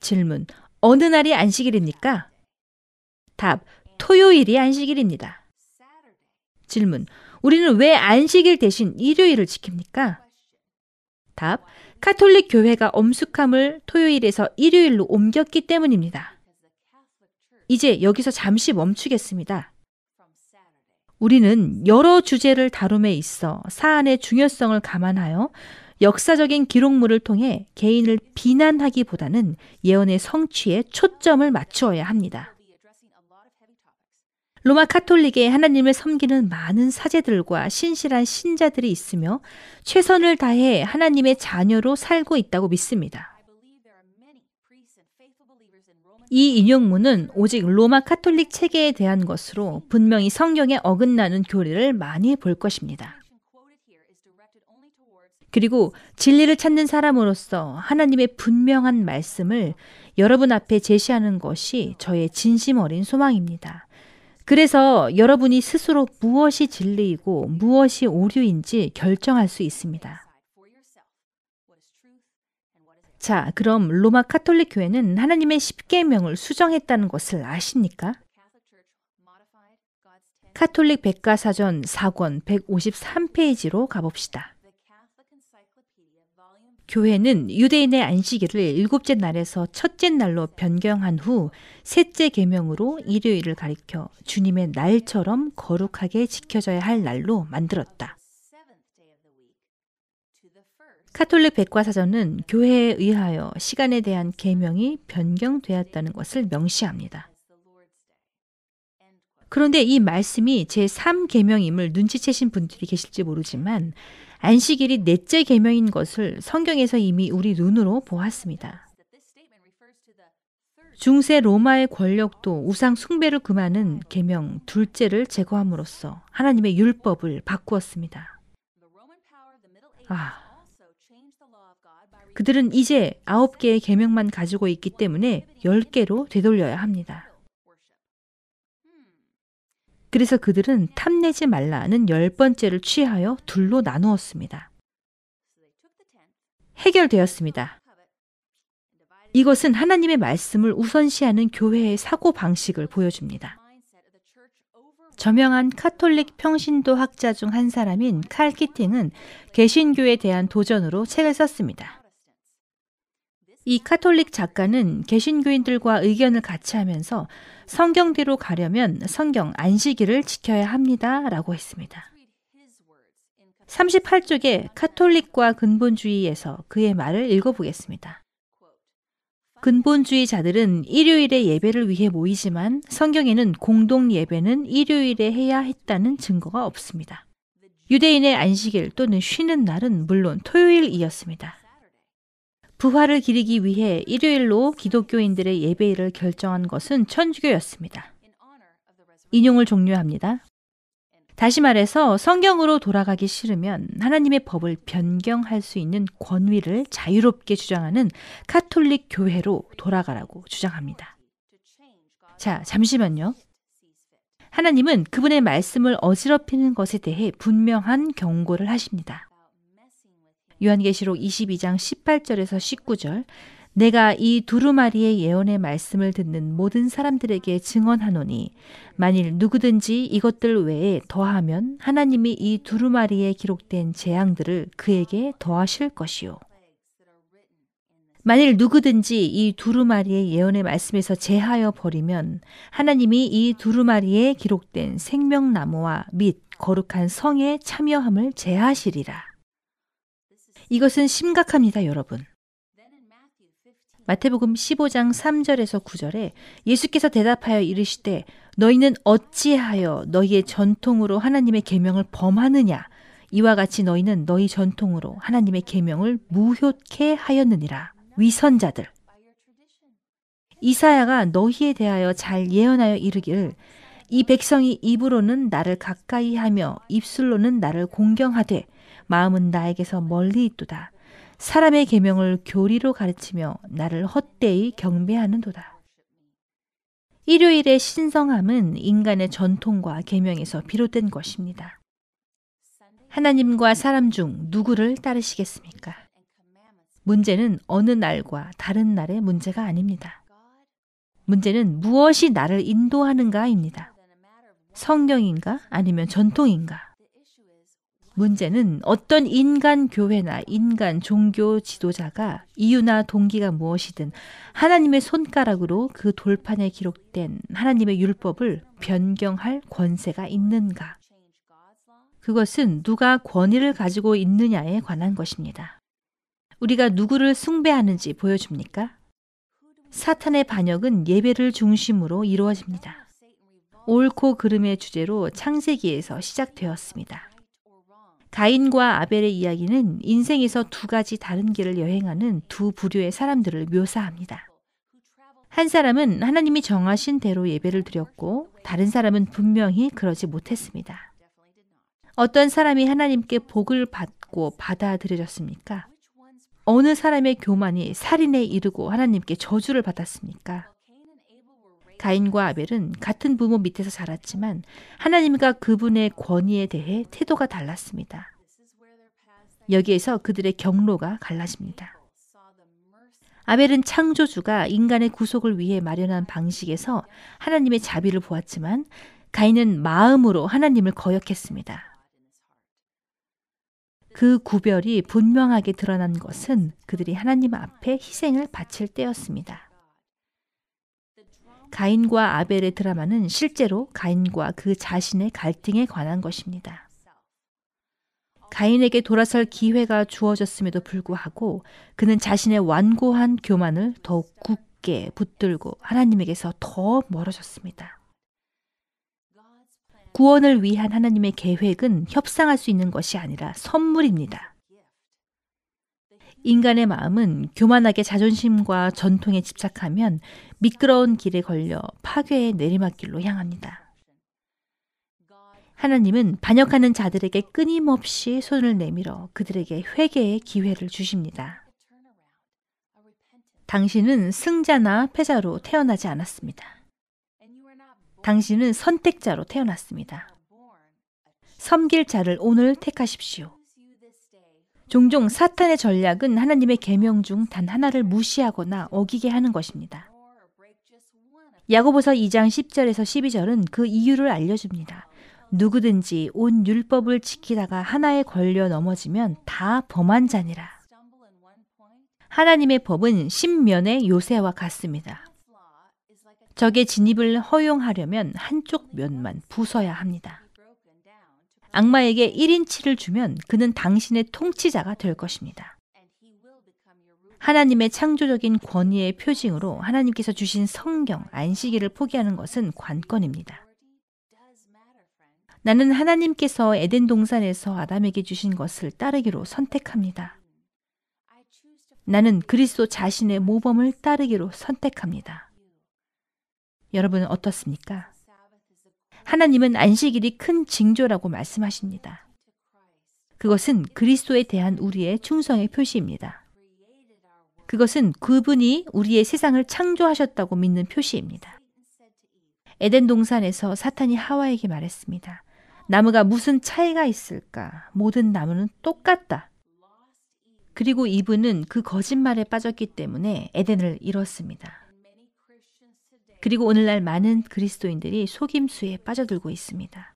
질문. 어느 날이 안식일입니까? 답. 토요일이 안식일입니다. 질문. 우리는 왜 안식일 대신 일요일을 지킵니까? 답. 카톨릭 교회가 엄숙함을 토요일에서 일요일로 옮겼기 때문입니다. 이제 여기서 잠시 멈추겠습니다. 우리는 여러 주제를 다룸에 있어 사안의 중요성을 감안하여 역사적인 기록물을 통해 개인을 비난하기보다는 예언의 성취에 초점을 맞추어야 합니다. 로마 카톨릭에 하나님을 섬기는 많은 사제들과 신실한 신자들이 있으며 최선을 다해 하나님의 자녀로 살고 있다고 믿습니다. 이 인용문은 오직 로마 카톨릭 체계에 대한 것으로 분명히 성경에 어긋나는 교리를 많이 볼 것입니다. 그리고 진리를 찾는 사람으로서 하나님의 분명한 말씀을 여러분 앞에 제시하는 것이 저의 진심 어린 소망입니다. 그래서 여러분이 스스로 무엇이 진리이고 무엇이 오류인지 결정할 수 있습니다. 자, 그럼 로마 카톨릭 교회는 하나님의 십계명을 수정했다는 것을 아십니까? 카톨릭 백과사전 4권 153페이지로 가봅시다. 교회는 유대인의 안식일을 일곱째 날에서 첫째 날로 변경한 후 셋째 계명으로 일요일을 가리켜 주님의 날처럼 거룩하게 지켜져야 할 날로 만들었다. 카톨릭 백과사전은 교회에 의하여 시간에 대한 계명이 변경되었다는 것을 명시합니다. 그런데 이 말씀이 제3계명임을 눈치채신 분들이 계실지 모르지만 안식일이 넷째 계명인 것을 성경에서 이미 우리 눈으로 보았습니다. 중세 로마의 권력도 우상 숭배를 금하는 계명 둘째를 제거함으로써 하나님의 율법을 바꾸었습니다. 아, 그들은 이제 아홉 개의 계명만 가지고 있기 때문에 열 개로 되돌려야 합니다. 그래서 그들은 탐내지 말라는 열 번째를 취하여 둘로 나누었습니다. 해결되었습니다. 이것은 하나님의 말씀을 우선시하는 교회의 사고 방식을 보여줍니다. 저명한 카톨릭 평신도 학자 중 한 사람인 칼 키팅은 개신교에 대한 도전으로 책을 썼습니다. 이 카톨릭 작가는 개신교인들과 의견을 같이 하면서 성경대로 가려면 성경 안식일을 지켜야 합니다. 라고 했습니다. 38쪽에 카톨릭과 근본주의에서 그의 말을 읽어보겠습니다. 근본주의자들은 일요일에 예배를 위해 모이지만 성경에는 공동 예배는 일요일에 해야 했다는 증거가 없습니다. 유대인의 안식일 또는 쉬는 날은 물론 토요일이었습니다. 부활을 기리기 위해 일요일로 기독교인들의 예배일을 결정한 것은 천주교였습니다. 인용을 종료합니다. 다시 말해서 성경으로 돌아가기 싫으면 하나님의 법을 변경할 수 있는 권위를 자유롭게 주장하는 카톨릭 교회로 돌아가라고 주장합니다. 자, 잠시만요. 하나님은 그분의 말씀을 어지럽히는 것에 대해 분명한 경고를 하십니다. 요한계시록 22장 18절에서 19절 내가 이 두루마리의 예언의 말씀을 듣는 모든 사람들에게 증언하노니 만일 누구든지 이것들 외에 더하면 하나님이 이 두루마리에 기록된 재앙들을 그에게 더하실 것이요 만일 누구든지 이 두루마리의 예언의 말씀에서 제하여 버리면 하나님이 이 두루마리에 기록된 생명나무와 및 거룩한 성에 참여함을 제하시리라. 이것은 심각합니다, 여러분. 마태복음 15장 3절에서 9절에 예수께서 대답하여 이르시되 너희는 어찌하여 너희의 전통으로 하나님의 계명을 범하느냐? 이와 같이 너희는 너희 전통으로 하나님의 계명을 무효케 하였느니라. 위선자들. 이사야가 너희에 대하여 잘 예언하여 이르기를 이 백성이 입으로는 나를 가까이 하며 입술로는 나를 공경하되 마음은 나에게서 멀리 있도다. 사람의 계명을 교리로 가르치며 나를 헛되이 경배하는도다. 일요일의 신성함은 인간의 전통과 계명에서 비롯된 것입니다. 하나님과 사람 중 누구를 따르시겠습니까? 문제는 어느 날과 다른 날의 문제가 아닙니다. 문제는 무엇이 나를 인도하는가입니다. 성경인가 아니면 전통인가? 문제는 어떤 인간 교회나 인간 종교 지도자가 이유나 동기가 무엇이든 하나님의 손가락으로 그 돌판에 기록된 하나님의 율법을 변경할 권세가 있는가? 그것은 누가 권위를 가지고 있느냐에 관한 것입니다. 우리가 누구를 숭배하는지 보여줍니까? 사탄의 반역은 예배를 중심으로 이루어집니다. 옳고 그름의 주제로 창세기에서 시작되었습니다. 가인과 아벨의 이야기는 인생에서 두 가지 다른 길을 여행하는 두 부류의 사람들을 묘사합니다. 한 사람은 하나님이 정하신 대로 예배를 드렸고 다른 사람은 분명히 그러지 못했습니다. 어떤 사람이 하나님께 복을 받고 받아들여졌습니까? 어느 사람의 교만이 살인에 이르고 하나님께 저주를 받았습니까? 가인과 아벨은 같은 부모 밑에서 자랐지만 하나님과 그분의 권위에 대해 태도가 달랐습니다. 여기에서 그들의 경로가 갈라집니다. 아벨은 창조주가 인간의 구속을 위해 마련한 방식에서 하나님의 자비를 보았지만 가인은 마음으로 하나님을 거역했습니다. 그 구별이 분명하게 드러난 것은 그들이 하나님 앞에 희생을 바칠 때였습니다. 가인과 아벨의 드라마는 실제로 가인과 그 자신의 갈등에 관한 것입니다. 가인에게 돌아설 기회가 주어졌음에도 불구하고 그는 자신의 완고한 교만을 더욱 굳게 붙들고 하나님에게서 더 멀어졌습니다. 구원을 위한 하나님의 계획은 협상할 수 있는 것이 아니라 선물입니다. 인간의 마음은 교만하게 자존심과 전통에 집착하면 미끄러운 길에 걸려 파괴의 내리막길로 향합니다. 하나님은 반역하는 자들에게 끊임없이 손을 내밀어 그들에게 회개의 기회를 주십니다. 당신은 승자나 패자로 태어나지 않았습니다. 당신은 선택자로 태어났습니다. 섬길 자를 오늘 택하십시오. 종종 사탄의 전략은 하나님의 계명 중 단 하나를 무시하거나 어기게 하는 것입니다. 야고보서 2장 10절에서 12절은 그 이유를 알려줍니다. 누구든지 온 율법을 지키다가 하나에 걸려 넘어지면 다 범한 자니라. 하나님의 법은 신면의 요새와 같습니다. 적의 진입을 허용하려면 한쪽 면만 부숴야 합니다. 악마에게 1인치를 주면 그는 당신의 통치자가 될 것입니다. 하나님의 창조적인 권위의 표징으로 하나님께서 주신 성경, 안식일을 포기하는 것은 관건입니다. 나는 하나님께서 에덴 동산에서 아담에게 주신 것을 따르기로 선택합니다. 나는 그리스도 자신의 모범을 따르기로 선택합니다. 여러분 어떻습니까? 하나님은 안식일이 큰 징조라고 말씀하십니다. 그것은 그리스도에 대한 우리의 충성의 표시입니다. 그것은 그분이 우리의 세상을 창조하셨다고 믿는 표시입니다. 에덴 동산에서 사탄이 하와에게 말했습니다. 나무가 무슨 차이가 있을까? 모든 나무는 똑같다. 그리고 이분은 그 거짓말에 빠졌기 때문에 에덴을 잃었습니다. 그리고 오늘날 많은 그리스도인들이 속임수에 빠져들고 있습니다.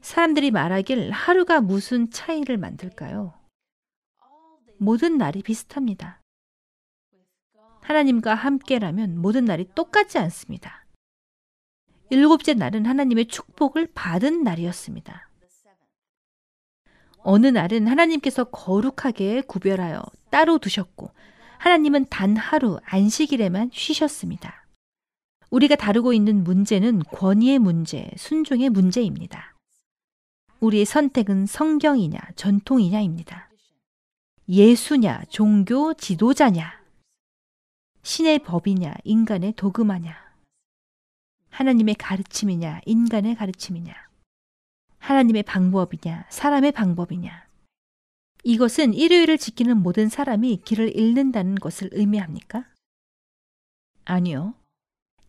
사람들이 말하길 하루가 무슨 차이를 만들까요? 모든 날이 비슷합니다. 하나님과 함께라면 모든 날이 똑같지 않습니다. 일곱째 날은 하나님의 축복을 받은 날이었습니다. 어느 날은 하나님께서 거룩하게 구별하여 따로 두셨고, 하나님은 단 하루 안식일에만 쉬셨습니다. 우리가 다루고 있는 문제는 권위의 문제, 순종의 문제입니다. 우리의 선택은 성경이냐, 전통이냐입니다. 예수냐, 종교 지도자냐, 신의 법이냐, 인간의 도금하냐, 하나님의 가르침이냐, 인간의 가르침이냐, 하나님의 방법이냐, 사람의 방법이냐. 이것은 일요일을 지키는 모든 사람이 길을 잃는다는 것을 의미합니까? 아니요.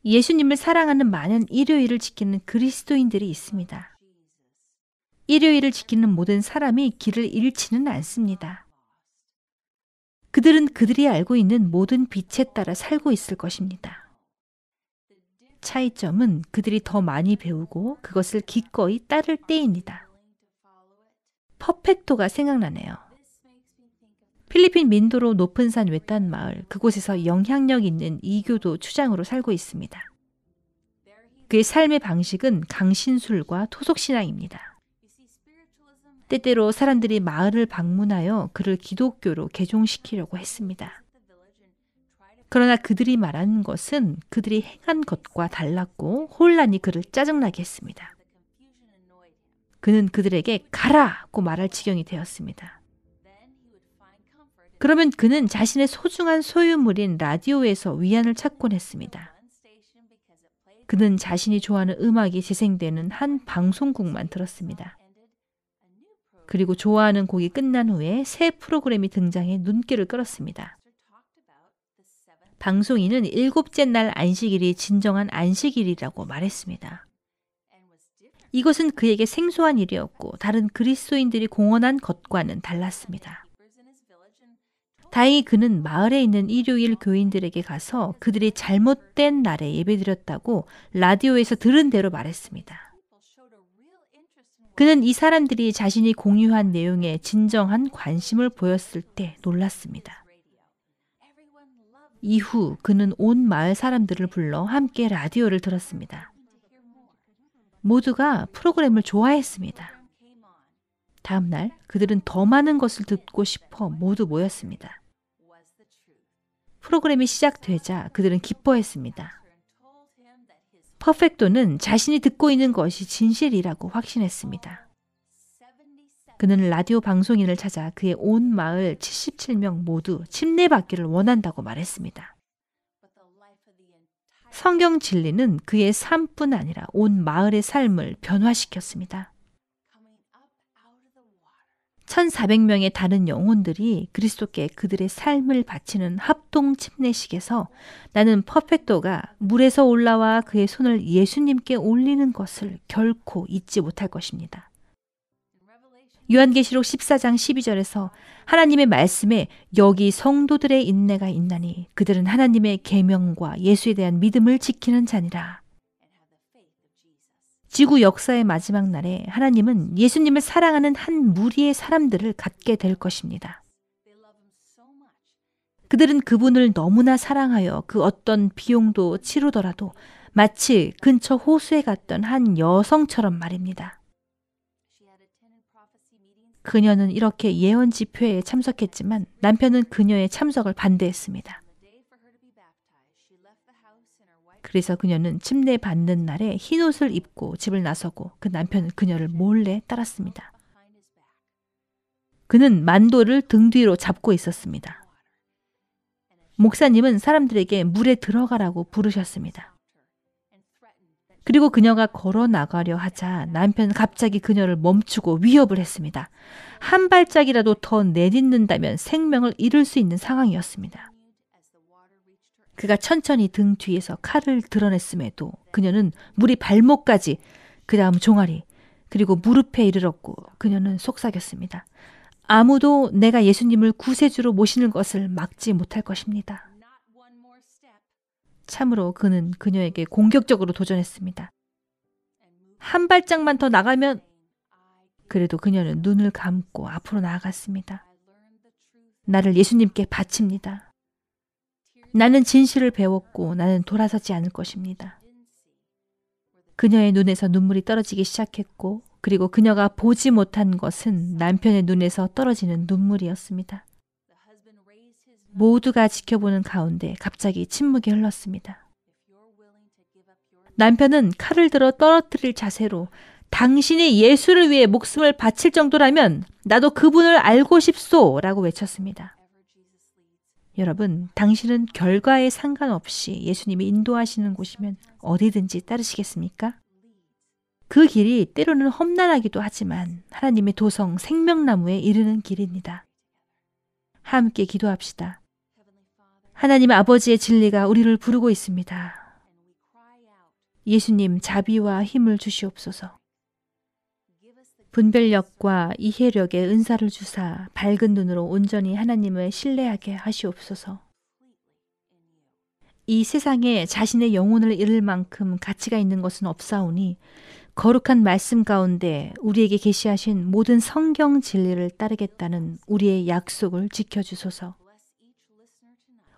예수님을 사랑하는 많은 일요일을 지키는 그리스도인들이 있습니다. 일요일을 지키는 모든 사람이 길을 잃지는 않습니다. 그들은 그들이 알고 있는 모든 빛에 따라 살고 있을 것입니다. 차이점은 그들이 더 많이 배우고 그것을 기꺼이 따를 때입니다. 퍼펙토가 생각나네요. 필리핀 민도로 높은 산 외딴 마을, 그곳에서 영향력 있는 이교도 추장으로 살고 있습니다. 그의 삶의 방식은 강신술과 토속신앙입니다. 때때로 사람들이 마을을 방문하여 그를 기독교로 개종시키려고 했습니다. 그러나 그들이 말하는 것은 그들이 행한 것과 달랐고 혼란이 그를 짜증나게 했습니다. 그는 그들에게 가라고 말할 지경이 되었습니다. 그러면 그는 자신의 소중한 소유물인 라디오에서 위안을 찾곤 했습니다. 그는 자신이 좋아하는 음악이 재생되는 한 방송국만 들었습니다. 그리고 좋아하는 곡이 끝난 후에 새 프로그램이 등장해 눈길을 끌었습니다. 방송인은 일곱째 날 안식일이 진정한 안식일이라고 말했습니다. 이것은 그에게 생소한 일이었고 다른 그리스도인들이 공언한 것과는 달랐습니다. 다행히 그는 마을에 있는 일요일 교인들에게 가서 그들이 잘못된 날에 예배드렸다고 라디오에서 들은 대로 말했습니다. 그는 이 사람들이 자신이 공유한 내용에 진정한 관심을 보였을 때 놀랐습니다. 이후 그는 온 마을 사람들을 불러 함께 라디오를 들었습니다. 모두가 프로그램을 좋아했습니다. 다음 날 그들은 더 많은 것을 듣고 싶어 모두 모였습니다. 프로그램이 시작되자 그들은 기뻐했습니다. 퍼펙토는 자신이 듣고 있는 것이 진실이라고 확신했습니다. 그는 라디오 방송인을 찾아 그의 온 마을 77명 모두 침례받기를 원한다고 말했습니다. 성경 진리는 그의 삶뿐 아니라 온 마을의 삶을 변화시켰습니다. 1400명의 다른 영혼들이 그리스도께 그들의 삶을 바치는 합동 침례식에서 나는 퍼펙토가 물에서 올라와 그의 손을 예수님께 올리는 것을 결코 잊지 못할 것입니다. 요한계시록 14장 12절에서 하나님의 말씀에 여기 성도들의 인내가 있나니 그들은 하나님의 계명과 예수에 대한 믿음을 지키는 자니라. 지구 역사의 마지막 날에 하나님은 예수님을 사랑하는 한 무리의 사람들을 갖게 될 것입니다. 그들은 그분을 너무나 사랑하여 그 어떤 비용도 치르더라도 마치 근처 호수에 갔던 한 여성처럼 말입니다. 그녀는 이렇게 예언 집회에 참석했지만 남편은 그녀의 참석을 반대했습니다. 그래서 그녀는 침례 받는 날에 흰 옷을 입고 집을 나서고 그 남편은 그녀를 몰래 따랐습니다. 그는 만도를 등 뒤로 잡고 있었습니다. 목사님은 사람들에게 물에 들어가라고 부르셨습니다. 그리고 그녀가 걸어 나가려 하자 남편은 갑자기 그녀를 멈추고 위협을 했습니다. 한 발짝이라도 더 내딛는다면 생명을 잃을 수 있는 상황이었습니다. 그가 천천히 등 뒤에서 칼을 드러냈음에도 그녀는 물이 발목까지, 그 다음 종아리, 그리고 무릎에 이르렀고 그녀는 속삭였습니다. 아무도 내가 예수님을 구세주로 모시는 것을 막지 못할 것입니다. 참으로 그는 그녀에게 공격적으로 도전했습니다. 한 발짝만 더 나가면 그래도 그녀는 눈을 감고 앞으로 나아갔습니다. 나를 예수님께 바칩니다. 나는 진실을 배웠고 나는 돌아서지 않을 것입니다. 그녀의 눈에서 눈물이 떨어지기 시작했고 그리고 그녀가 보지 못한 것은 남편의 눈에서 떨어지는 눈물이었습니다. 모두가 지켜보는 가운데 갑자기 침묵이 흘렀습니다. 남편은 칼을 들어 떨어뜨릴 자세로 당신이 예수를 위해 목숨을 바칠 정도라면 나도 그분을 알고 싶소 라고 외쳤습니다. 여러분, 당신은 결과에 상관없이 예수님이 인도하시는 곳이면 어디든지 따르시겠습니까? 그 길이 때로는 험난하기도 하지만 하나님의 도성 생명나무에 이르는 길입니다. 함께 기도합시다. 하나님 아버지의 진리가 우리를 부르고 있습니다. 예수님 자비와 힘을 주시옵소서. 분별력과 이해력의 은사를 주사 밝은 눈으로 온전히 하나님을 신뢰하게 하시옵소서. 이 세상에 자신의 영혼을 잃을 만큼 가치가 있는 것은 없사오니 거룩한 말씀 가운데 우리에게 계시하신 모든 성경 진리를 따르겠다는 우리의 약속을 지켜주소서.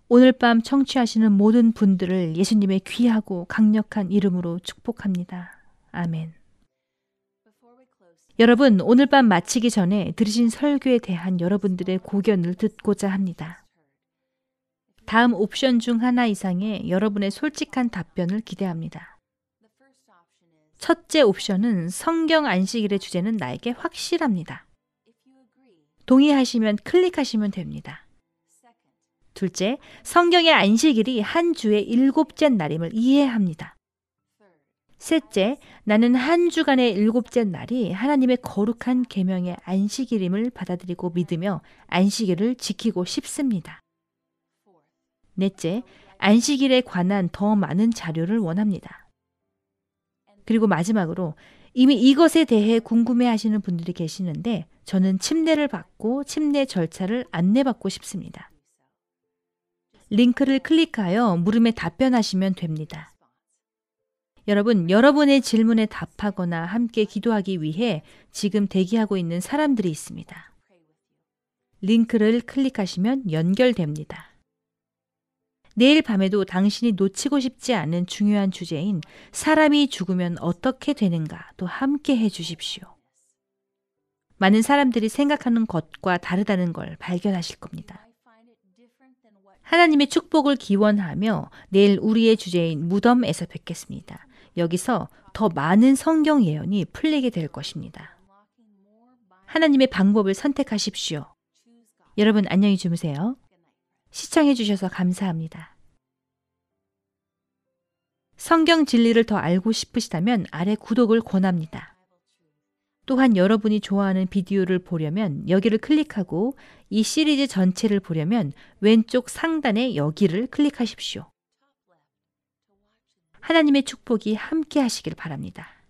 오늘 밤 청취하시는 모든 분들을 예수님의 귀하고 강력한 이름으로 축복합니다. 아멘. 여러분, 오늘 밤 마치기 전에 들으신 설교에 대한 여러분들의 고견을 듣고자 합니다. 다음 옵션 중 하나 이상의 여러분의 솔직한 답변을 기대합니다. 첫째 옵션은 성경 안식일의 주제는 나에게 확실합니다. 동의하시면 클릭하시면 됩니다. 둘째, 성경의 안식일이 한 주의 일곱째 날임을 이해합니다. 셋째, 나는 한 주간의 일곱째 날이 하나님의 거룩한 계명의 안식일임을 받아들이고 믿으며 안식일을 지키고 싶습니다. 넷째, 안식일에 관한 더 많은 자료를 원합니다. 그리고 마지막으로 이미 이것에 대해 궁금해 하시는 분들이 계시는데 저는 침례를 받고 침례 절차를 안내받고 싶습니다. 링크를 클릭하여 물음에 답변하시면 됩니다. 여러분, 여러분의 질문에 답하거나 함께 기도하기 위해 지금 대기하고 있는 사람들이 있습니다. 링크를 클릭하시면 연결됩니다. 내일 밤에도 당신이 놓치고 싶지 않은 중요한 주제인 사람이 죽으면 어떻게 되는가 또 함께 해 주십시오. 많은 사람들이 생각하는 것과 다르다는 걸 발견하실 겁니다. 하나님의 축복을 기원하며 내일 우리의 주제인 무덤에서 뵙겠습니다. 여기서 더 많은 성경 예언이 풀리게 될 것입니다. 하나님의 방법을 선택하십시오. 여러분 안녕히 주무세요. 시청해 주셔서 감사합니다. 성경 진리를 더 알고 싶으시다면 아래 구독을 권합니다. 또한 여러분이 좋아하는 비디오를 보려면 여기를 클릭하고 이 시리즈 전체를 보려면 왼쪽 상단에 여기를 클릭하십시오. 하나님의 축복이 함께 하시길 바랍니다.